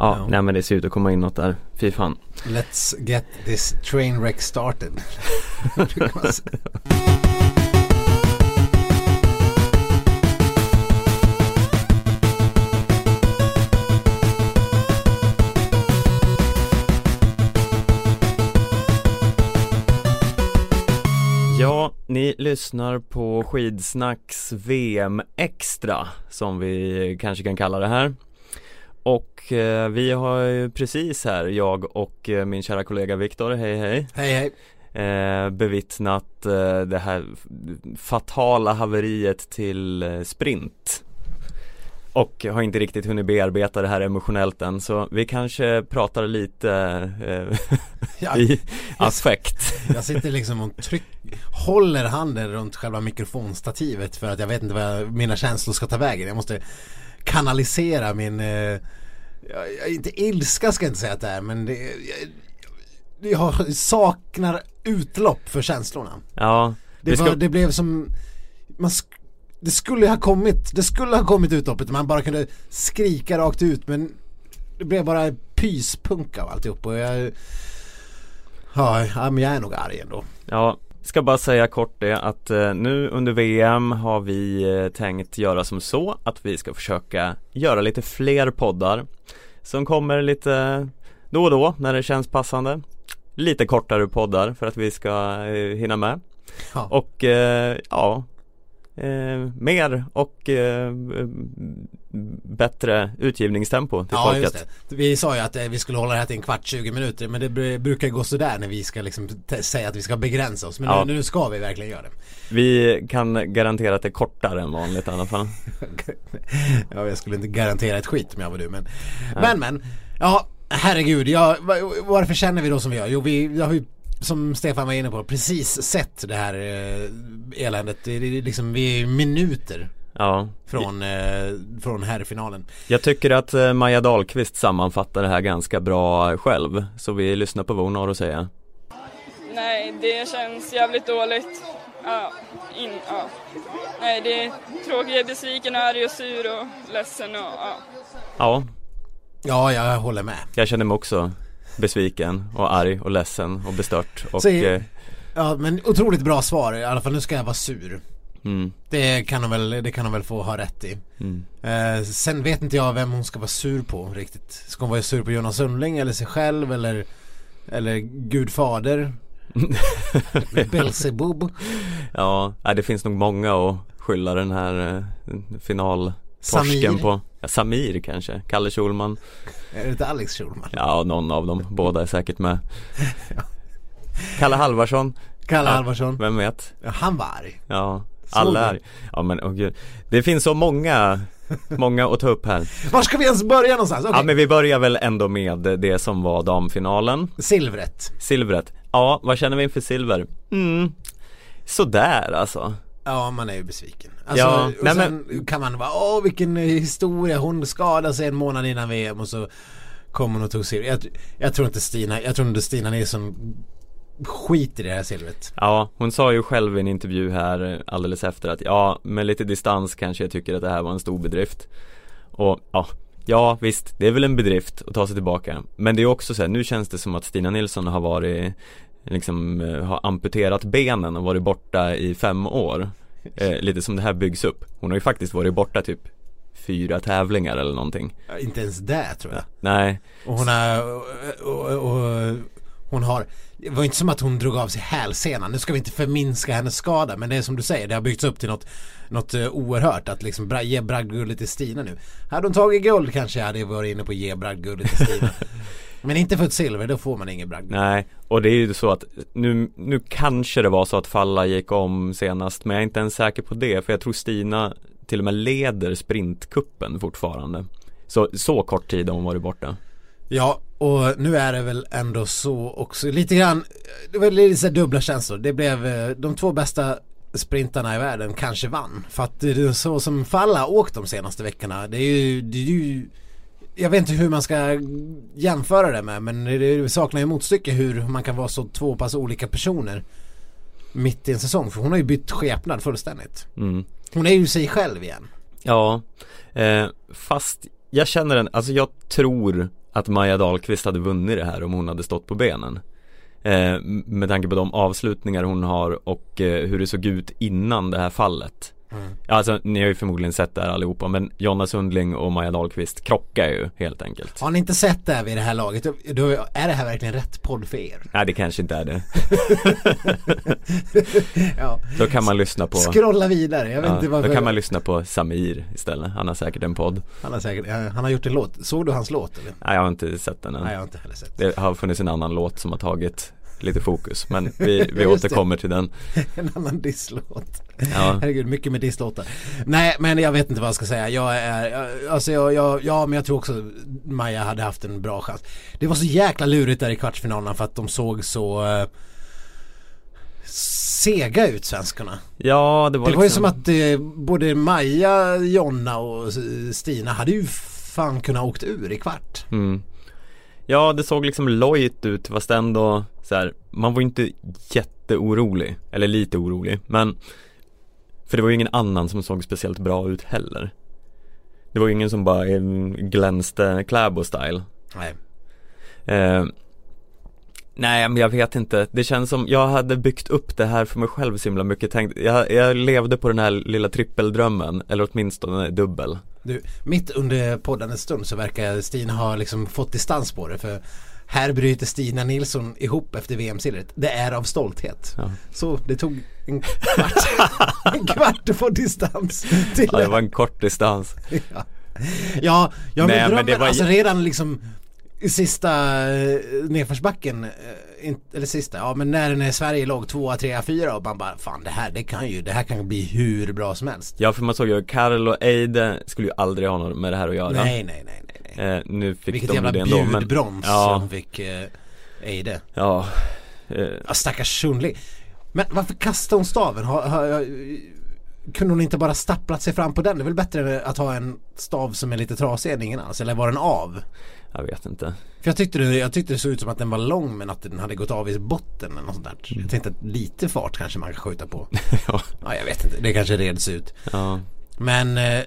Ja, ja, nej men det ser ut att komma in något där. Fy fan. Let's get this train wreck started. Ja, ni lyssnar på Skidsnacks VM Extra som vi kanske kan kalla det här. Och eh, vi har ju precis här, jag och eh, min kära kollega Viktor, hej hej. Hej hej. Eh, Bevittnat eh, det här fatala haveriet till eh, sprint. Och har inte riktigt hunnit bearbeta det här emotionellt än så vi kanske pratar lite eh, ja, i affekt. Jag sitter liksom och tryck, håller handen runt själva mikrofonstativet för att jag vet inte vad mina känslor ska ta vägen. Jag måste kanalisera min, eh, inte ilska ska jag inte säga att det är men det, jag, jag saknar utlopp för känslorna. Ja. Det, ska... var, det blev som, man det skulle ha kommit, det skulle ha kommit utloppet man bara kunde skrika rakt ut men det blev bara pyspunka av alltihop och jag Ja, men jag är nog arg ändå. Ja, Ska bara säga kort det att eh, nu under VM har vi eh, tänkt göra som så att vi ska försöka göra lite fler poddar som kommer lite då och då när det känns passande. Lite kortare poddar för att vi ska eh, hinna med. Ja. Och ja, eh, mer och eh, bättre utgivningstempo till ja, folket. Vi sa ju att eh, vi skulle hålla det här till en kvart, 20 minuter men det brukar gå sådär när vi ska liksom säga att vi ska begränsa oss. Men ja. nu, nu, ska vi verkligen göra det. Vi kan garantera att det är kortare än vanligt i alla fall. ja, jag skulle inte garantera ett skit om jag var du men. Ja. Men men, ja herregud, ja, varför känner vi då som vi gör? Jo, vi har ju som Stefan var inne på, precis sett det här eh, eländet. Det är liksom, vi är minuter Ja. Från, eh, från herrfinalen. Jag tycker att eh, Maja Dahlqvist sammanfattar det här ganska bra själv. Så vi lyssnar på vad hon har att säga. Nej, det känns jävligt dåligt. Ja, in, ja. Nej, det är tråkigt, jag är besviken, arg och sur och ledsen och ja. Ja. Ja, jag håller med. Jag känner mig också besviken och arg och ledsen och bestört och... Så, eh, ja men otroligt bra svar i alla fall nu ska jag vara sur. Mm. Det, kan hon väl, det kan hon väl få ha rätt i. Mm. Eh, sen vet inte jag vem hon ska vara sur på riktigt. Ska hon vara sur på Jonas Sundling eller sig själv eller Eller Gud fader Belzebub Ja, det finns nog många att skylla den här eh, final Torsken på ja, Samir kanske, Kalle Schulman. Är det inte Alex Schulman? Ja, någon av dem, båda är säkert med. Kalle Halvarsson. Kalle ja, Halvarsson. Vem vet? Ja, han var arg. Ja, alla är Ja men åh gud. Det finns så många Många att ta upp här. Var ska vi ens börja någonstans? Okay. Ja men vi börjar väl ändå med det som var damfinalen. Silvret. Silvret. Ja, vad känner vi inför silver? Mm. Sådär alltså. Ja, man är ju besviken. Alltså, ja, och nej, sen men... kan man vara, åh vilken historia, hon skadade sig en månad innan VM och så kom hon och tog silver. Jag, jag, tror inte Stina, jag tror inte Stina Nilsson skiter i det här silvret. Ja, hon sa ju själv i en intervju här alldeles efter att ja, med lite distans kanske jag tycker att det här var en stor bedrift. Och ja, ja visst, det är väl en bedrift att ta sig tillbaka. Men det är också så här, nu känns det som att Stina Nilsson har varit liksom eh, har amputerat benen och varit borta i fem år eh, Lite som det här byggs upp. Hon har ju faktiskt varit borta typ fyra tävlingar eller någonting. Inte ens det tror jag. Nej. Och hon har och, och, och, Hon har Det var inte som att hon drog av sig hälsenan. Nu ska vi inte förminska hennes skada Men det är som du säger Det har byggts upp till något Något uh, oerhört Att liksom ge bragdguldet till Stina nu. Hade hon tagit guld kanske jag hade varit inne på att ge bragdguldet till Stina Men inte för ett silver, då får man ingen bragd. Nej, och det är ju så att nu, nu kanske det var så att Falla gick om senast, men jag är inte ens säker på det, för jag tror Stina till och med leder sprintkuppen fortfarande. Så, så kort tid har hon varit borta. Ja, och nu är det väl ändå så också, lite grann, det var lite dubbla känslor. Det blev eh, de två bästa sprintarna i världen kanske vann. För att det är så som Falla åkt de senaste veckorna, det är ju, det är ju jag vet inte hur man ska jämföra det med men det saknar ju motstycke hur man kan vara så två pass olika personer mitt i en säsong för hon har ju bytt skepnad fullständigt. Mm. Hon är ju sig själv igen. Ja, eh, fast jag känner en, alltså jag tror att Maja Dahlqvist hade vunnit det här om hon hade stått på benen. Eh, med tanke på de avslutningar hon har och eh, hur det såg ut innan det här fallet. Mm. Alltså ni har ju förmodligen sett det här allihopa men Jonna Sundling och Maja Dahlqvist krockar ju helt enkelt. Har ni inte sett det här vid det här laget då är det här verkligen rätt podd för er. Nej det kanske inte är det. ja. Då kan man lyssna på Scrolla vidare, jag vet ja, inte varför. Då kan man lyssna på Samir istället. Han har säkert en podd. Han har säkert, han har gjort en låt. Såg du hans låt eller? Nej jag har inte sett den än. Nej jag har inte heller sett. Det har funnits en annan låt som har tagit lite fokus men vi, vi återkommer till den En annan disslåt ja. Herregud, mycket med disslåtar Nej men jag vet inte vad jag ska säga Jag är, alltså jag, jag, ja men jag tror också Maja hade haft en bra chans Det var så jäkla lurigt där i kvartsfinalerna för att de såg så uh, sega ut svenskarna. Ja, det var Det var liksom... ju som att eh, både Maja, Jonna och Stina hade ju fan kunnat åkt ur i kvart. Mm. Ja, det såg liksom lojt ut fast ändå så här, man var inte jätteorolig, eller lite orolig, men för det var ju ingen annan som såg speciellt bra ut heller. Det var ju ingen som bara glänste Kläbo-style. Nej. Eh, nej, men jag vet inte. Det känns som, jag hade byggt upp det här för mig själv så himla mycket. Tänkt, jag, jag levde på den här lilla trippeldrömmen, eller åtminstone dubbel. Du, mitt under poddandets stund så verkar Stina ha liksom fått distans på det för här bryter Stina Nilsson ihop efter VM-silvret. Det är av stolthet. Ja. Så det tog en kvart, en kvart att få distans. Till ja, det var en kort distans. ja, ja, ja Nej, men, drömmen, men det var... alltså redan liksom i sista eh, nedförsbacken, eh, eller sista, ja men när, när Sverige låg tvåa, trea, fyra och man bara fan det här, det kan ju, det här kan bli hur bra som helst. Ja för man såg ju, Karl och Eide skulle ju aldrig ha något med det här att göra. Nej, nej, nej, nej. nej. Eh, nu fick Vilket de jävla det ändå, men budbrons ja. som fick eh, Eide. Ja. Eh. ja stackars Sundling. Men varför kastade hon staven? Har, har, har, kunde hon inte bara stapplat sig fram på den? Det är väl bättre att ha en stav som är lite trasig än ingen alls? Eller var den av? Jag vet inte. För jag tyckte, det, jag tyckte det såg ut som att den var lång men att den hade gått av i botten eller något sånt där. Mm. Jag tänkte att lite fart kanske man kan skjuta på. ja. ja, jag vet inte. Det kanske reds ut. Ja. Men eh,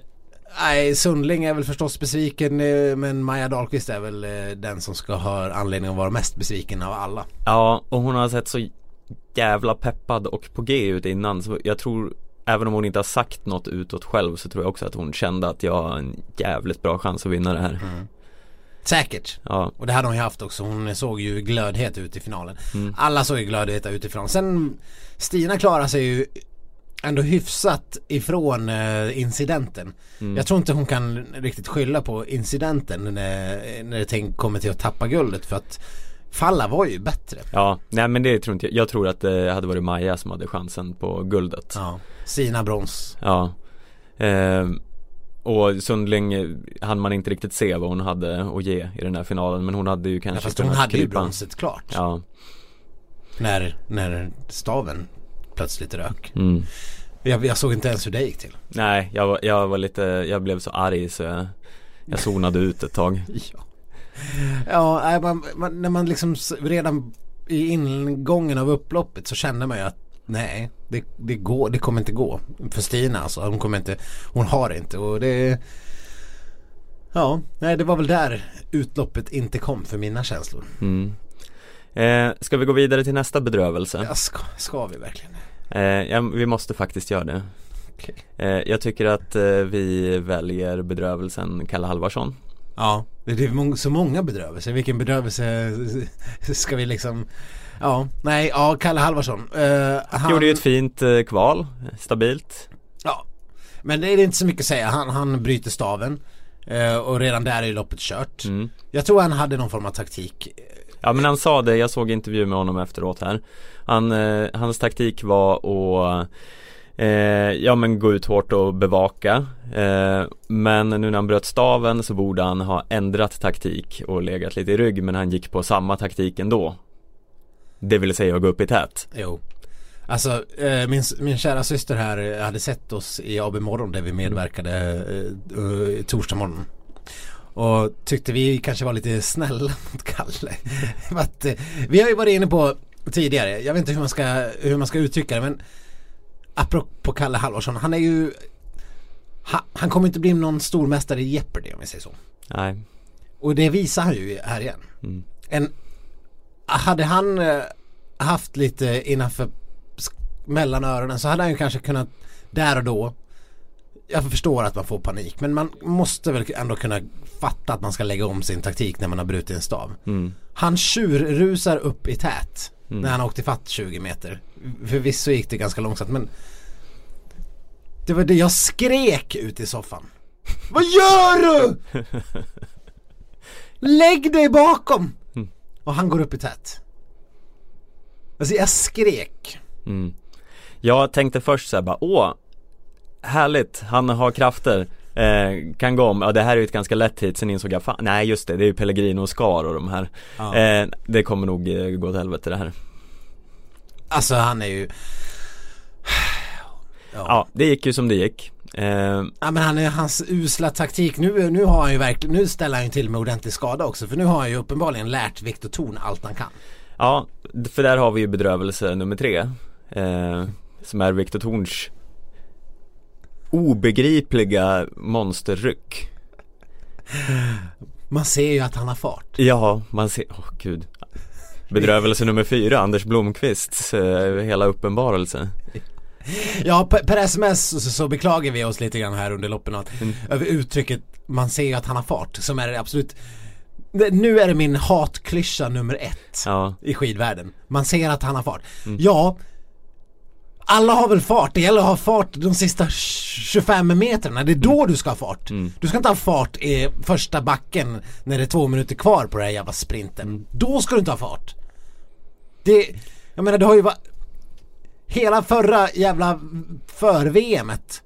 Nej, Sundling är väl förstås besviken eh, men Maja Dahlqvist är väl eh, den som ska ha anledning att vara mest besviken av alla. Ja, och hon har sett så jävla peppad och på G ut innan så jag tror Även om hon inte har sagt något utåt själv så tror jag också att hon kände att jag har en jävligt bra chans att vinna det här. Mm. Säkert. Ja. Och det hade hon ju haft också. Hon såg ju glödhet ut i finalen. Mm. Alla såg ju glödheta ut i finalen. Sen Stina klarar sig ju ändå hyfsat ifrån uh, incidenten. Mm. Jag tror inte hon kan riktigt skylla på incidenten när, när det tänk, kommer till att tappa guldet för att Falla var ju bättre. Ja, nej men det tror inte jag. Jag tror att det hade varit Maja som hade chansen på guldet. Ja, Sina brons. Ja. Eh, och Sundling hann man inte riktigt se vad hon hade att ge i den här finalen men hon hade ju kanske ja, fast hon hade krypa. ju bronset klart. Ja. När, när staven plötsligt rök. Mm. Jag, jag, såg inte ens hur det gick till. Nej, jag var, jag var lite, jag blev så arg så jag, jag zonade ut ett tag. ja. Ja, man, man, när man liksom redan i ingången av upploppet så kände man ju att nej, det, det, går, det kommer inte gå. För Stina alltså, hon kommer inte, hon har inte och det Ja, nej det var väl där utloppet inte kom för mina känslor. Mm. Eh, ska vi gå vidare till nästa bedrövelse? Ja, ska, ska vi verkligen? Eh, ja, vi måste faktiskt göra det. Okay. Eh, jag tycker att eh, vi väljer bedrövelsen Kalle Halvarsson. Ja, det är så många bedrövelser. Vilken bedrövelse ska vi liksom Ja, nej, ja, Kalle Halvarsson uh, han... Gjorde ju ett fint uh, kval, stabilt. Ja, men det är inte så mycket att säga. Han, han bryter staven uh, Och redan där är loppet kört. Mm. Jag tror han hade någon form av taktik. Ja men han sa det, jag såg intervju med honom efteråt här. Han, Hans taktik var att eh, ja men gå ut hårt och bevaka. Eh, Men nu när han bröt staven så borde han ha ändrat taktik och legat lite i rygg men han gick på samma taktik ändå. Det vill säga att gå upp i tät. Jo. Alltså eh, min, min kära syster här hade sett oss i AB Morgon där vi medverkade eh, uh, torsdag morgon. Och tyckte vi kanske var lite snälla mot Kalle. att, eh, vi har ju varit inne på tidigare, jag vet inte hur man ska, hur man ska uttrycka det men apropå Kalle Halvarsson, han är ju han, han kommer inte bli någon stormästare i Jeopardy om vi säger så. Nej. Och det visar han ju här igen. Mm. En, hade han eh, haft lite innanför mellan öronen så hade han ju kanske kunnat där och då jag förstår att man får panik men man måste väl ändå kunna fatta att man ska lägga om sin taktik när man har brutit en stav. Mm. Han tjurrusar upp i tät när han åkte fatt 20 meter. Förvisso gick det ganska långsamt men det var det jag skrek ut i soffan. Vad gör du? Lägg dig bakom! Och han går upp i tät. Alltså jag skrek. Mm. Jag tänkte först så här bara, åh Härligt, han har krafter eh, Kan gå om, ja det här är ju ett ganska lätt hit Sen insåg jag, fan, nej just det, det är ju Pellegrino och Skar och de här. Ja. eh, Det kommer nog eh, gå åt helvete det här. Alltså han är ju Ja, det gick ju som det gick. Eh, Ja men han är, hans usla taktik, nu, nu har han ju verkligen, nu ställer han ju till med ordentlig skada också för nu har han ju uppenbarligen lärt Viktor Thorn allt han kan. Ja, för där har vi ju bedrövelse nummer tre eh, Som är Viktor Thorns Obegripliga monsterryck Man ser ju att han har fart. Ja, man ser, åh gud Bedrövelse nummer fyra, Anders Blomqvists eh, hela uppenbarelse Ja, per, per sms så, beklagar vi oss lite grann här under loppen att, Mm. över uttrycket man ser ju att han har fart som är det absolut nu är det min hatklyscha nummer ett Ja, i skidvärlden. Man ser att han har fart. Mm. Ja, alla har väl fart. Det gäller att ha fart de sista 25 metrarna. Det är då du ska ha fart. Mm. Du ska inte ha fart i första backen när det är två minuter kvar på den här jävla sprinten. Mm. Då ska du inte ha fart. Det, jag menar det har ju varit Hela förra jävla för-VMet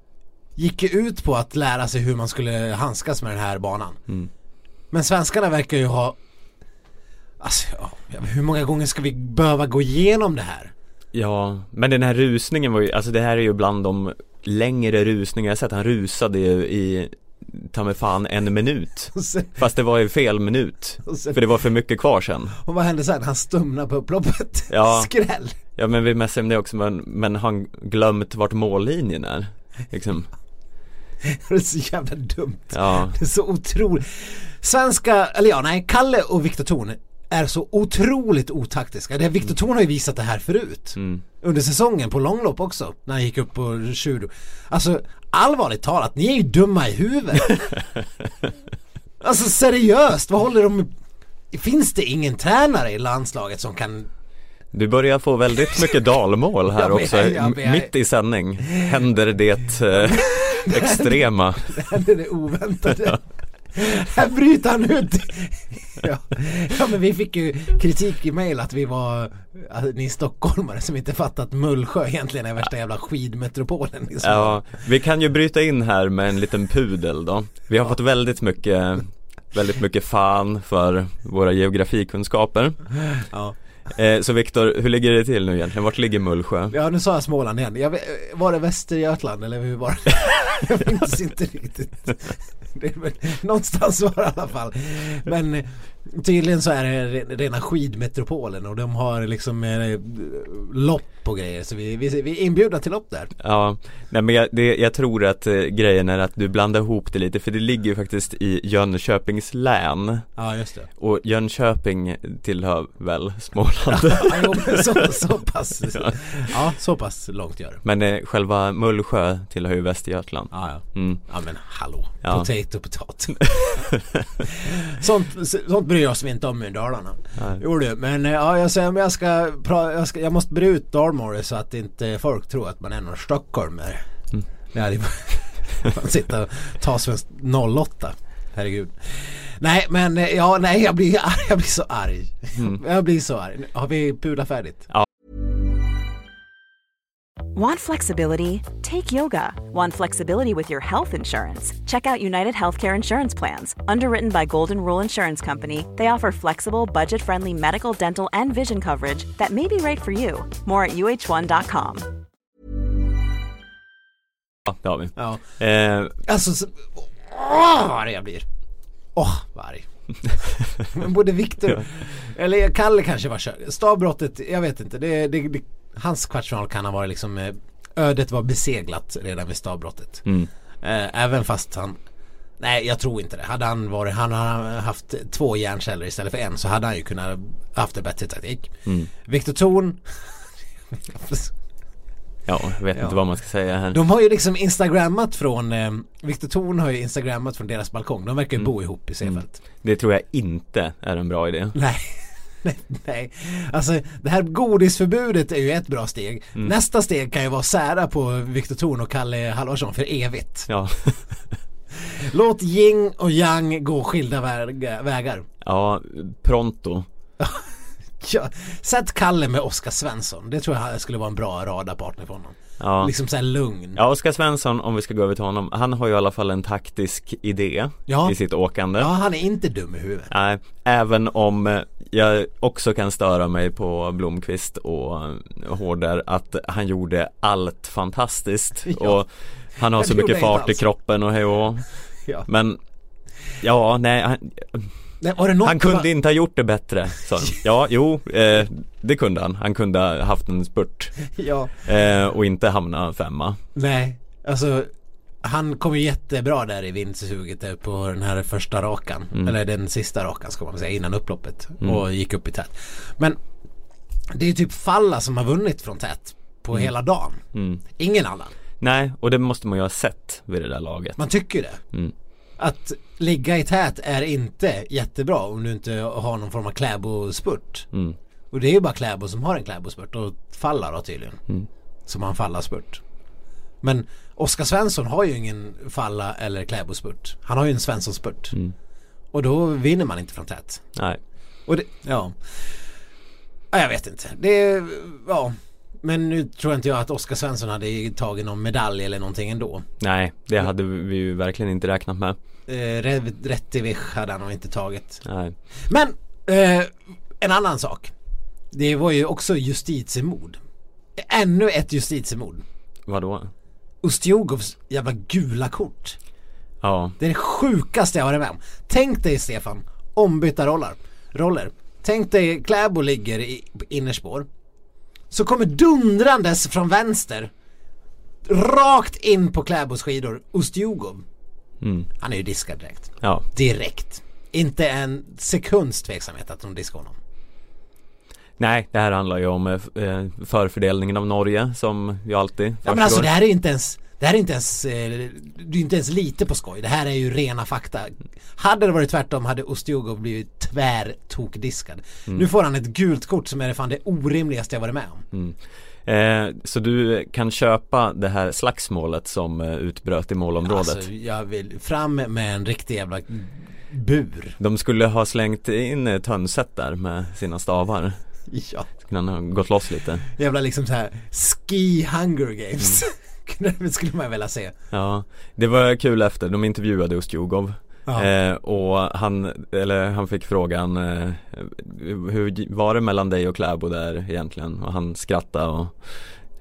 gick ju ut på att lära sig hur man skulle handskas med den här banan. Mm. Men svenskarna verkar ju ha Alltså, hur många gånger ska vi behöva gå igenom det här? Ja, men den här rusningen var ju, alltså det här är ju bland de längre rusningar jag sett Han rusade ju i ta mig fan en minut Fast det var ju fel minut För det var för mycket kvar sen och vad hände sen? Han stumnade på upploppet. Ja. Skräll. Ja men vi messade om det också men, men han glömt vart mållinjen är Liksom, Det är så jävla dumt. ja, Det är så otroligt. Svenska, eller ja nej, Kalle och Viktor Thorn är så otroligt otaktiska. Det, Viktor Thorn har ju visat det här förut. mm, Under säsongen på långlopp också. När han gick upp på judo. Alltså allvarligt talat, ni är ju dumma i huvudet. alltså seriöst, vad håller de Finns det ingen tränare i landslaget som kan Du börjar få väldigt mycket dalmål här Jag också, jag ber. M- mitt i sändning Händer det eh, extrema Det är det oväntade. Här bryter han ut. Ja. ja men vi fick ju kritik i mail att vi var, att ni stockholmare som inte fattat att Mullsjö egentligen är värsta jävla skidmetropolen Sverige. Ja, vi kan ju bryta in här med en liten pudel då Vi har fått väldigt mycket Väldigt mycket fan för våra geografikunskaper Ja eh, Så Viktor, hur ligger det till nu egentligen? Vart ligger Mullsjö? Ja nu sa jag Småland igen. Jag, var det Västergötland eller hur var det? Jag minns inte riktigt. Det är någonstans var det i alla fall. Men tydligen så är det rena skidmetropolen och de har liksom eh, lopp och grejer. Så vi, vi, vi är inbjudna till lopp där. Ja, nej men jag, det, jag tror att eh, grejen är att du blandar ihop det lite för det ligger ju faktiskt i Jönköpings län Ja just det. Och Jönköping tillhör väl Småland Ja, så, så pass. Ja så pass långt gör det. Men eh, själva Mullsjö tillhör ju Västergötland Ja ja. mm. Ja men hallå, Ja. potato potato sånt, sånt bryr oss vi inte om i Dalarna Nej. Jo du, men eh, ja jag säger jag ska, jag ska Jag måste bre ut Dalmål så att inte folk tror att man är någon stockholmare Mm. Det hade Man sitta och ta svensk 08 Herregud Nej men eh, ja nej jag blir arg, jag blir så arg Mm. Jag blir så arg Har vi pudat färdigt? Want flexibility? Take yoga. Want flexibility with your health insurance? Check out United Healthcare Insurance Plans. Underwritten by Golden Rule Insurance Company, they offer flexible, budget friendly medical, dental, and vision coverage that may be right for you. More at uh1.com. Ja, det har vi Ja eh, Alltså så, Åh vad arg jag blir Åh vad arg Men både Viktor Eller Kalle kanske var kör Stavbrottet, jag vet inte det, det, det, Hans kvartsfinal kan ha varit liksom eh, Ödet var beseglat redan vid stavbrottet mm. eh, Även fast han Nej jag tror inte det. Hade han varit, han hade haft två hjärnceller istället för en så hade han ju kunnat haft en bättre taktik. Mm. Viktor Thorn Ja, jag vet Ja. inte vad man ska säga här. De har ju liksom instagrammat från eh, Viktor Thorn har ju instagrammat från deras balkong. De verkar ju bo ihop i Seefeld. Det tror jag inte är en bra idé. Nej. Nej. Alltså det här godisförbudet är ju ett bra steg. Nästa steg kan ju vara sära på Viktor Thorn och Kalle Halvarsson för evigt. Ja, Låt yin och yang gå skilda väg- vägar. ja pronto. Ja, sätt Kalle med Oskar Svensson. Det tror jag skulle vara en bra radarpartner för honom. Ja. Liksom såhär lugn. Ja, Oskar Svensson, om vi ska gå över till honom, han har ju i alla fall en taktisk idé Ja. i sitt åkande. Ja, han är inte dum i huvudet. Nej, även om eh, jag också kan störa mig på Blomqvist och eh, Hårder att han gjorde allt fantastiskt Ja. och han har så mycket fart i kroppen och hej och Ja. Men Ja, nej, han, Nej, han det var- kunde inte ha gjort det bättre så. Ja, jo, eh, det kunde han. Han kunde ha haft en spurt Ja. eh, och inte hamna femma. Nej, alltså han kom ju jättebra där i vindsuget på den här första rakan. Mm. Eller den sista rakan ska man säga innan upploppet. Och gick upp i tät. Men det är ju typ Falla som har vunnit från tät på hela dagen. Mm. Ingen annan. Nej, och det måste man ju ha sett vid det där laget. Man tycker ju det. Mm. Att ligga i tät är inte jättebra om du inte har någon form av kläbospurt. Mm. Och det är ju bara Kläbo som har en Kläbospurt och Falla då tydligen. Mm. Som har en Falla-spurt. Men Oskar Svensson har ju ingen Falla eller Kläbospurt. Han har ju en Svensson-spurt. Mm. Och då vinner man inte från tät. Nej. Och det, ja. ja. Jag vet inte. Det, ja. Men nu tror inte jag att Oskar Svensson hade tagit någon medalj eller någonting ändå. Nej, det hade vi ju verkligen inte räknat med. Eh, Rättivich hade han nog inte tagit. Nej. Men eh, en annan sak. Det var ju också justitiemord. Ännu ett justitiemord. Vadå? Ustjugovs jävla gula kort. Ja. Det är det sjukaste jag varit med om. Tänk dig Stefan, ombytta roller. roller. Tänk dig Kläbo ligger i på innerspår. Så kommer dundrandes från vänster. Rakt in på Kläbos skidor, Ustjugov. Mm. Han är ju diskad direkt. Ja. Direkt. Inte en sekunds tveksamhet att de diskar honom. Nej, det här handlar ju om eh, förfördelningen av Norge som ju alltid Ja men alltså det här är inte ens Det här är inte ens eh, Det är inte ens lite på skoj Det här är ju rena fakta Hade det varit tvärtom hade Ustjugov blivit tvärtokdiskad Nu får han ett gult kort som är det fan det orimligaste jag varit med om Eh, så du kan köpa det här slagsmålet som eh, utbröt i målområdet? Alltså jag vill fram med en riktig jävla bur. De skulle ha slängt in eh, Tönset där med sina stavar. Ja. Skulle han ha gått loss lite. Jävla liksom så här Ski Hunger Games. Det skulle man vilja se. Ja, det var kul efter, de intervjuade Ustjugov. Eh, Och han, eller han fick frågan eh, Hur var det mellan dig och Kläbo där egentligen? Och han skrattade och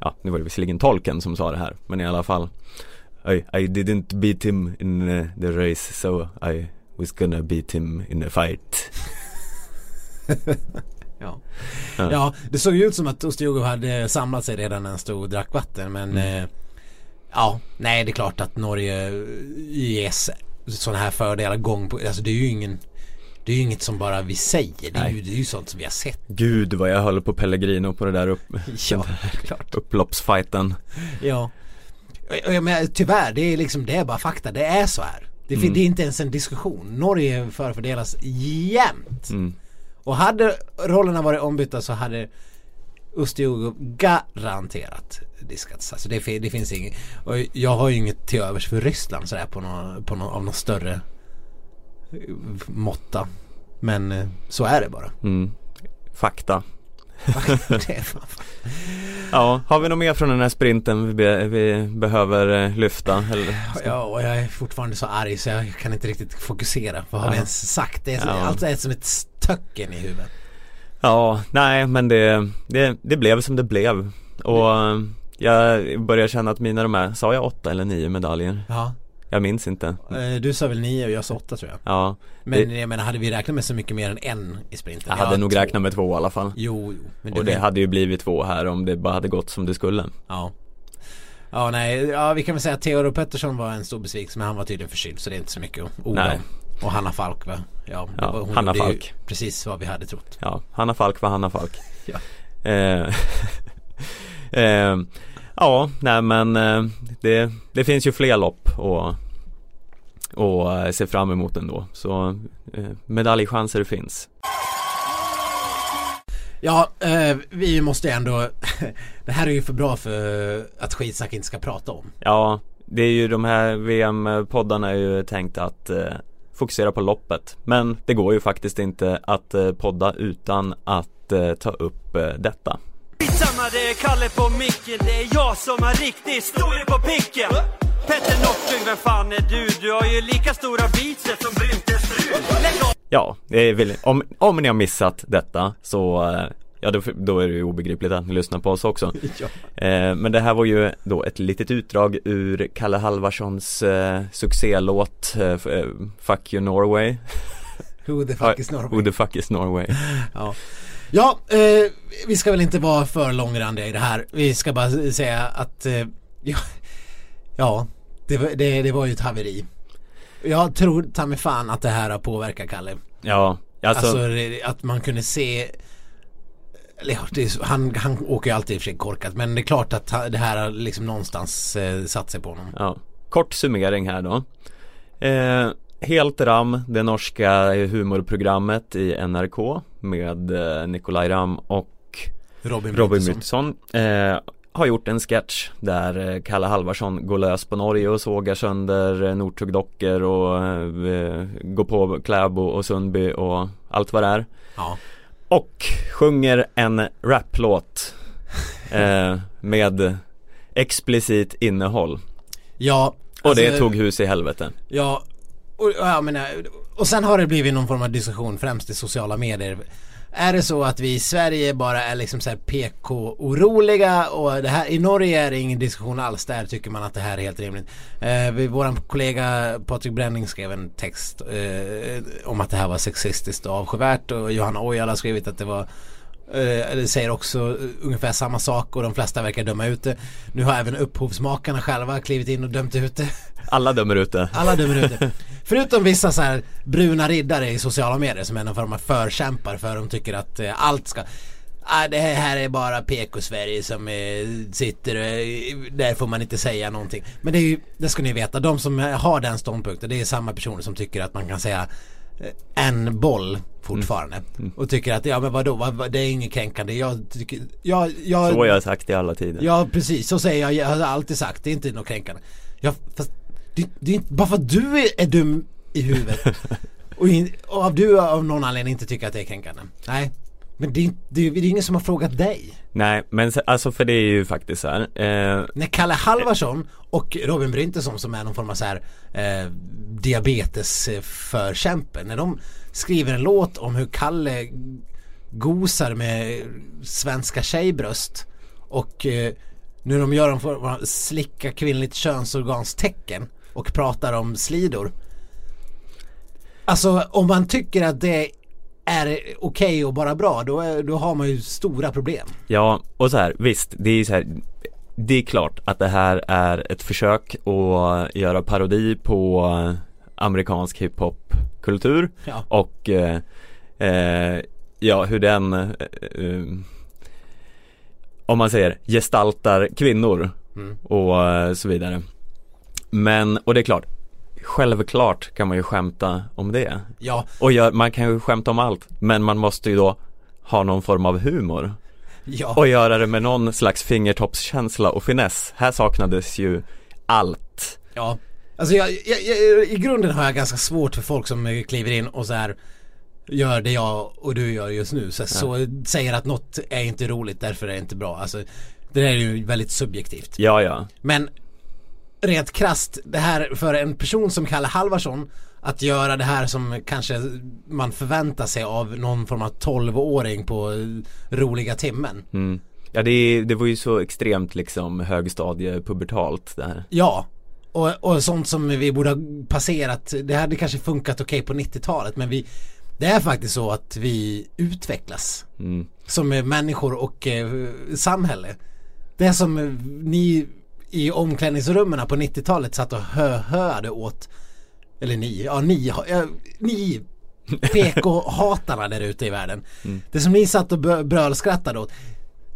Ja, nu var det visserligen tolken som sa det här Men i alla fall I, I didn't beat him in eh, the race so I was gonna beat him in a fight Ja. Ja. ja, det såg ju ut som att Ostjugov hade samlat sig redan när han stod och drack vatten men Mm. eh, Ja, nej det är klart att Norge ges sådana här fördelar gång på, alltså det är ju ingen Det är ju inget som bara vi säger, det är, ju, det är ju sånt som vi har sett. Gud vad jag höll på Pellegrino på det där upp, Ja, klart. upploppsfighten. Ja. Jag menar, tyvärr, det är liksom, det är bara fakta, det är så här. Det, Mm. det är inte ens en diskussion, Norge förfördelas jämt. Mm. Och hade rollerna varit ombytta så hade Ustjugov garanterat diskats. Alltså det, det finns inget. Och jag har ju inget till övers för Ryssland sådär på någon, på någon, av någon större eh, måtta. Men eh, så är det bara. Mm. Fakta. Ja, har vi något mer från den här sprinten vi, be, vi behöver eh, lyfta? Ja, och jag är fortfarande så arg så jag kan inte riktigt fokusera. Vad har vi Ja. ens sagt? Det är Ja. allt är som ett stöcken i huvudet. Ja, nej men det, det, det blev som det blev Och jag börjar känna att mina de här, sa jag åtta eller nio medaljer? Ja. Jag minns inte Eh, Du sa väl nio och jag sa åtta tror jag. Ja, Men Det- jag menar, hade vi räknat med så mycket mer än en i sprinten? jag hade Ja, nog två. räknat med två i alla fall Jo, jo. Men Och det hade ju blivit två här om det bara hade gått som det skulle Ja. Ja nej, ja vi kan väl säga att Theodor Pettersson var en stor besvikelse men han var tydligen förkyld så det är inte så mycket att orda om. Och Hanna Falk va? Ja, Ja, Hanna Falk. Precis vad vi hade trott. Ja, Hanna Falk var Hanna Falk. Ja. Eh, eh, ja, nej men eh, det, det finns ju fler lopp och, och eh, se fram emot ändå. Så eh, medaljchanser finns. Ja, eh, vi måste ändå Det här är ju för bra för att skitsnack inte ska prata om. Ja, det är ju de här VM-poddarna är ju tänkt att eh, fokusera på loppet. Men det går ju faktiskt inte att eh, podda utan att eh, ta upp eh, detta. Skitsamma det är Kalle på micken, det är jag som har riktig storlek på picken Petter Northug, vem fan är du? Du har ju lika stora biceps som Bryntes fru! Ja, det är väl, om, om ni har missat detta så Ja då, då är det ju obegripligt att ni lyssnar på oss också eh, Men det här var ju då ett litet utdrag ur Kalle Halvarssons eh, succélåt eh, eh, Fuck you Norway Who the fuck is Norway? Who the fuck is Norway Ja, ja eh, vi ska väl inte vara för långrandiga i det här. Vi ska bara säga att eh, ja, ja det, var- det, det var ju ett haveri. Jag tror ta mig fan att det här har påverkat Kalle. Ja, alltså, Alltså, att man kunde se ja, är, han, han åker ju alltid i och för sig korkat men det är klart att det här har liksom någonstans eh, satt sig på honom. ja Kort summering här då eh, Helt Ram, det norska humorprogrammet i NRK med eh, Nikolaj Ram och Robin, Robin. Bryttsson eh, har gjort en sketch där eh, Kalle Halvarsson går lös på Norge och sågar sönder eh, Northug-dockor och eh, går på Kläbo och Sundby och allt vad det är. Ja. Och sjunger en raplåt eh, med explicit innehåll. Ja, Och det alltså- tog hus i helvete. Ja, och, ja, men, eh, och sen har det blivit någon form av diskussion främst i sociala medier. Är det så att vi i Sverige bara är liksom så här PK-oroliga och det här, i Norge är det ingen diskussion alls. Där tycker man att det här är helt rimligt. Eh, vår våran kollega Patrik Bränning skrev en text eh, om att det här var sexistiskt och avskyvärt och Johanna Ojala har skrivit att det var eller säger också eh, ungefär samma sak och de flesta verkar döma ut det. Nu har även upphovsmakarna själva klivit in och dömt ut det. Alla dömer ut det. Alla dömer ut det. Förutom vissa så här bruna riddare i sociala medier som är någon form av förkämpar för de tycker att eh, allt ska Ah, det här är bara PK-Sverige som eh, sitter eh, där får man inte säga någonting. Men det är ju, det ska ni veta, de som eh, har den ståndpunkten det är samma personer som tycker att man kan säga eh, en boll fortfarande. Och tycker att ja men vadå, vad, det är inget kränkande. Jag tycker, jag, jag, Så har jag sagt i alla tider. Ja precis, så säger jag, jag har alltid sagt, det är inte något kränkande. Ja, fast det, det är inte, bara för att du är, är dum i huvudet och, in, och av du av någon anledning inte tycker att det är kränkande. Nej, men det är, det är, det är ingen som har frågat dig. Nej, men alltså för det är ju faktiskt så här. Eh, När Kalle Halvarsson och Robin Bryntesson som är någon form av så här eh, diabetesförkämpe när de skriver en låt om hur Kalle gosar med svenska tjejbröst och eh, nu de gör en form av slicka kvinnligt könsorganstecken och pratar om slidor. Alltså om man tycker att det är okej och bara bra då, är, då har man ju stora problem. Ja, och så här, visst, det är ju så här Det är klart att det här är ett försök att göra parodi på amerikansk hiphopkultur Ja. och eh, eh, ja, hur den eh, eh, om man säger gestaltar kvinnor Mm. och eh, så vidare. Men, och det är klart, självklart kan man ju skämta om det. Ja, Och gör, man kan ju skämta om allt, men man måste ju då ha någon form av humor. ja. Och göra det med någon slags fingertoppskänsla och finess. Här saknades ju allt. Ja, alltså jag, jag, jag, i grunden har jag ganska svårt för folk som kliver in och så här gör det jag och du gör just nu. Så, så säger att något är inte roligt därför är det inte bra. Alltså det där är ju väldigt subjektivt. Ja, ja. Men rent krasst, det här för en person som Kalle Halvarsson att göra det här som kanske man förväntar sig av någon form av 12-åring på eh, roliga timmen. Mm. Ja, det, det var ju så extremt liksom högstadiepubertalt det här. Ja, och, och sånt som vi borde ha passerat. Det hade kanske funkat okej på 90-talet men vi Det är faktiskt så att vi utvecklas Mm. som människor och eh, samhälle. Det som eh, ni i omklädningsrummen på 90-talet satt och hö-höade åt eller ni, ja ni, ja, ni PK-hatarna där ute i världen. Mm. Det som ni satt och brölskrattade åt.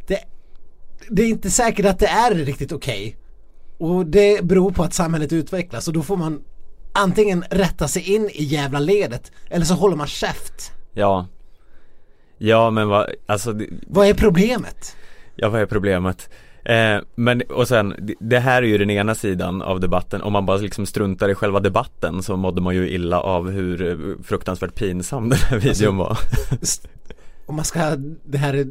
Det, det är inte säkert att det är riktigt okej. Okay. Och det beror på att samhället utvecklas och då får man antingen rätta sig in i jävla ledet eller så håller man käft. Ja. Ja men vad, alltså det... Vad är problemet? Ja vad är problemet? Eh, men och sen, det här är ju den ena sidan av debatten. Om man bara liksom struntar i själva debatten så mådde man ju illa av hur fruktansvärt pinsam den här videon alltså, var. om man ska, det här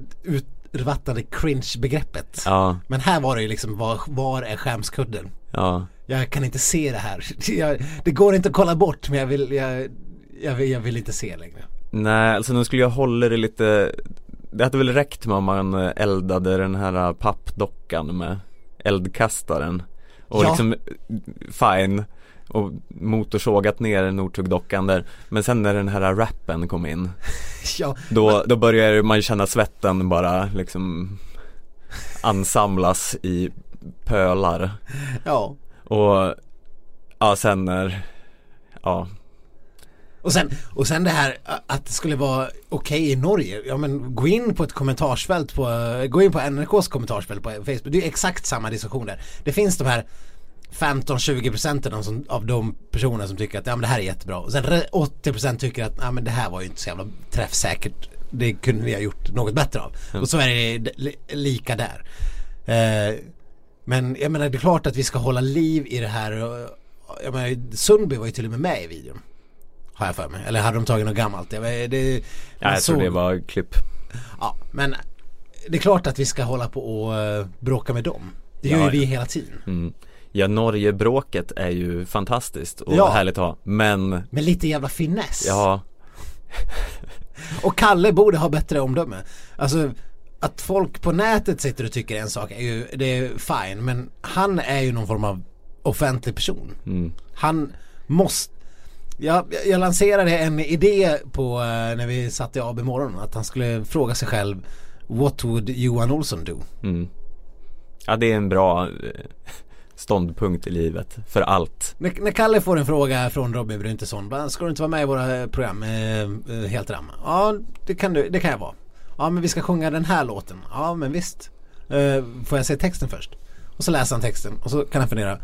urvattnade cringe-begreppet. Ja. Men här var det ju liksom, var, var är skämskudden? Ja. Jag kan inte se det här. Jag, det går inte att kolla bort men jag vill, jag, jag, vill, jag vill inte se längre. Nej, alltså nu skulle jag hålla det lite det hade väl räckt med om man eldade den här pappdockan med eldkastaren. Och ja. liksom fine. Och motorsågat ner Northug-dockan där. Men sen när den här rappen kom in ja, då, men... då börjar man känna svetten bara liksom ansamlas i pölar. Ja. Och ja sen när ja och sen, och sen det här att det skulle vara okej okay i Norge. Ja men gå in på ett kommentarsfält på, gå in på NRKs kommentarsfält på Facebook. Det är exakt samma diskussion där. Det finns de här 15-20 procenten av, av de personer som tycker att ja men det här är jättebra. Och sen 80 procent tycker att ja men det här var ju inte så jävla träffsäkert. Det kunde vi ha gjort något bättre av. Mm. Och så är det lika där. Eh, men jag menar det är klart att vi ska hålla liv i det här. Jag menar Sundby var ju till och med med i videon. Har jag för mig. Eller hade de tagit något gammalt? Det, det, ja, jag såg... tror det var klipp. Ja, men det är klart att vi ska hålla på och uh, bråka med dem. Det gör ja, ju vi hela tiden. Mm. Ja, Norge-bråket är ju fantastiskt och ja. härligt att ha, men Med lite jävla finess. Ja. och Kalle borde ha bättre omdöme. Alltså att folk på nätet sitter och tycker en sak är ju, det är fine, men han är ju någon form av offentlig person. Mm. Han måste jag, jag lanserade en idé på uh, när vi satt i AB morgon att han skulle fråga sig själv What would Johan Olsson do? Mm. Ja det är en bra eh, ståndpunkt i livet för allt. När, när Kalle får en fråga från Robin Bryntesson, ska du inte vara med i våra program eh, eh, Helt Ramma? Ja det kan, du, det kan jag vara. Ja men vi ska sjunga den här låten. Ja men visst. Eh, får jag se texten först? Och så läser han texten och så kan han fundera.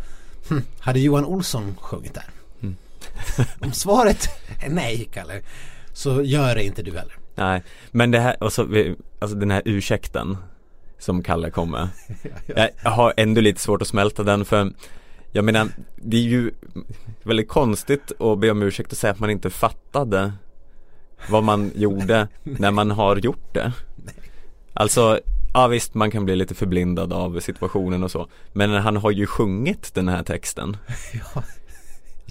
Hm, hade Johan Olsson sjungit där? Om svaret är nej, Kalle, så gör det inte du heller. Nej, men det här, och så, alltså den här ursäkten som Kalle kom med. Jag har ändå lite svårt att smälta den för jag menar, det är ju väldigt konstigt att be om ursäkt och säga att man inte fattade vad man gjorde när man har gjort det. Alltså, ja visst man kan bli lite förblindad av situationen och så Men han har ju sjungit den här texten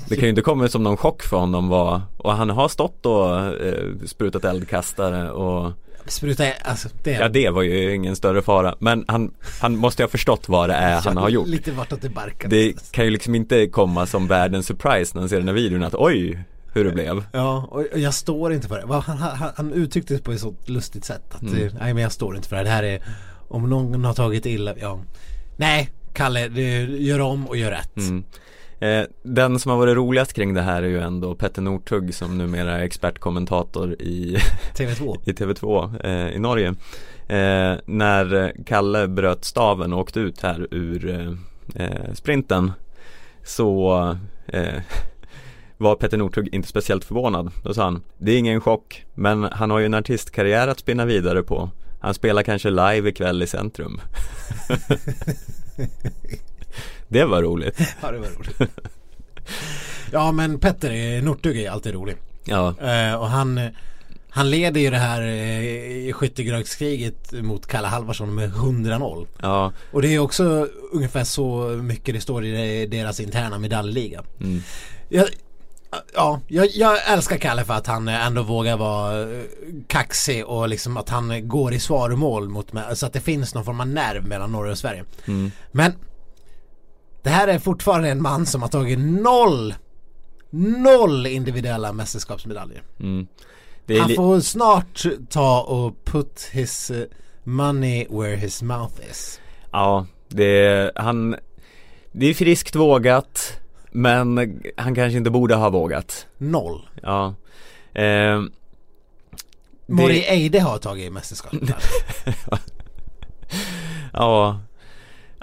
Det kan ju inte komma som någon chock för honom vad, och han har stått och eh, sprutat eldkastare och Spruta, alltså det Ja det var ju ingen större fara. Men han, han måste ju ha förstått vad det är han har gjort. Lite vartåt det barkar. Det kan ju liksom inte komma som världens surprise när han ser den här videon att oj hur det blev. Ja, och jag står inte för det. Han, han, han uttryckte det på ett så lustigt sätt att mm. nej men jag står inte för det. Det här är Om någon har tagit illa, ja. Nej Kalle, gör om och gör rätt. Mm. Eh, den som har varit roligast kring det här är ju ändå Petter Northug som numera är expertkommentator i TV2 i, TV2 eh, i Norge. Eh, när Kalle bröt staven och åkte ut här ur eh, eh, sprinten så eh, var Petter Northug inte speciellt förvånad. Då sa han, det är ingen chock, men han har ju en artistkarriär att spinna vidare på. Han spelar kanske live ikväll i centrum. Det var roligt. ja, det var roligt. ja, men Petter Northug är alltid rolig. Ja. Eh, och han, han leder ju det här eh, skyttegravskriget mot Kalle Halvarsson med 100-0. Ja. Och det är också ungefär så mycket det står i deras interna medaljliga. Mm. Jag, Ja, jag, jag, älskar Kalle för att han ändå vågar vara eh, kaxig och liksom att han går i svaromål mot mig. Så att det finns någon form av nerv mellan Norge och Sverige. Mm. Men det här är fortfarande en man som har tagit noll Noll individuella mästerskapsmedaljer. Mm. Han får snart ta och put his eh, money where his mouth is. Ja, det är, han Det är friskt vågat Men han kanske inte borde ha vågat Noll. Ja eh, Mori Eide har tagit mästerskapet. Ja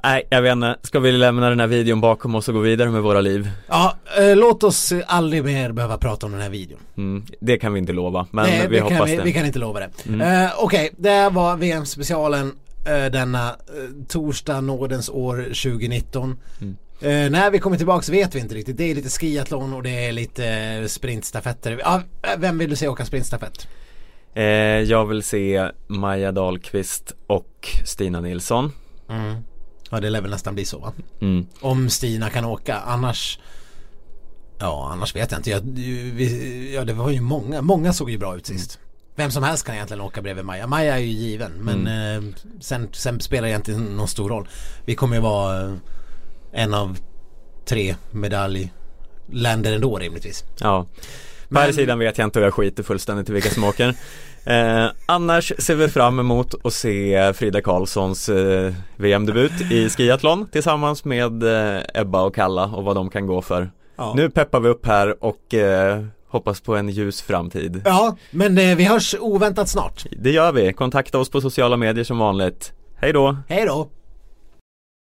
Nej jag vet inte, ska vi lämna den här videon bakom oss och gå vidare med våra liv? ja, eh, låt oss aldrig mer behöva prata om den här videon. Mm, det kan vi inte lova, men Nej, vi det hoppas kan vi, det vi kan inte lova det. Mm. Eh, Okej, det var VM-specialen eh, denna eh, torsdag nådens år 2019. Mm. Eh, när vi kommer tillbaks vet vi inte riktigt. Det är lite skiathlon och det är lite eh, sprintstafetter. Ja, vem vill du se åka sprintstafett? eh, Jag vill se Maja Dahlqvist och Stina Nilsson Ja det lär väl nästan bli så va? mm. Om Stina kan åka annars Ja annars vet jag inte. Jag, vi, ja det var ju många, många såg ju bra ut sist. Vem som helst kan egentligen åka bredvid Maja. Maja är ju given men eh, sen, sen spelar det egentligen någon stor roll. Vi kommer ju vara eh, en av tre medaljländer ändå rimligtvis. Ja På här sidan vet jag inte och jag skiter fullständigt i vilka som åker eh, Annars ser vi fram emot att se Frida Karlssons eh, VM-debut i skiathlon tillsammans med eh, Ebba och Kalla och vad de kan gå för Ja. Nu peppar vi upp här och eh, hoppas på en ljus framtid Ja men eh, vi hörs oväntat snart. Det gör vi, kontakta oss på sociala medier som vanligt Hej då! Hej då!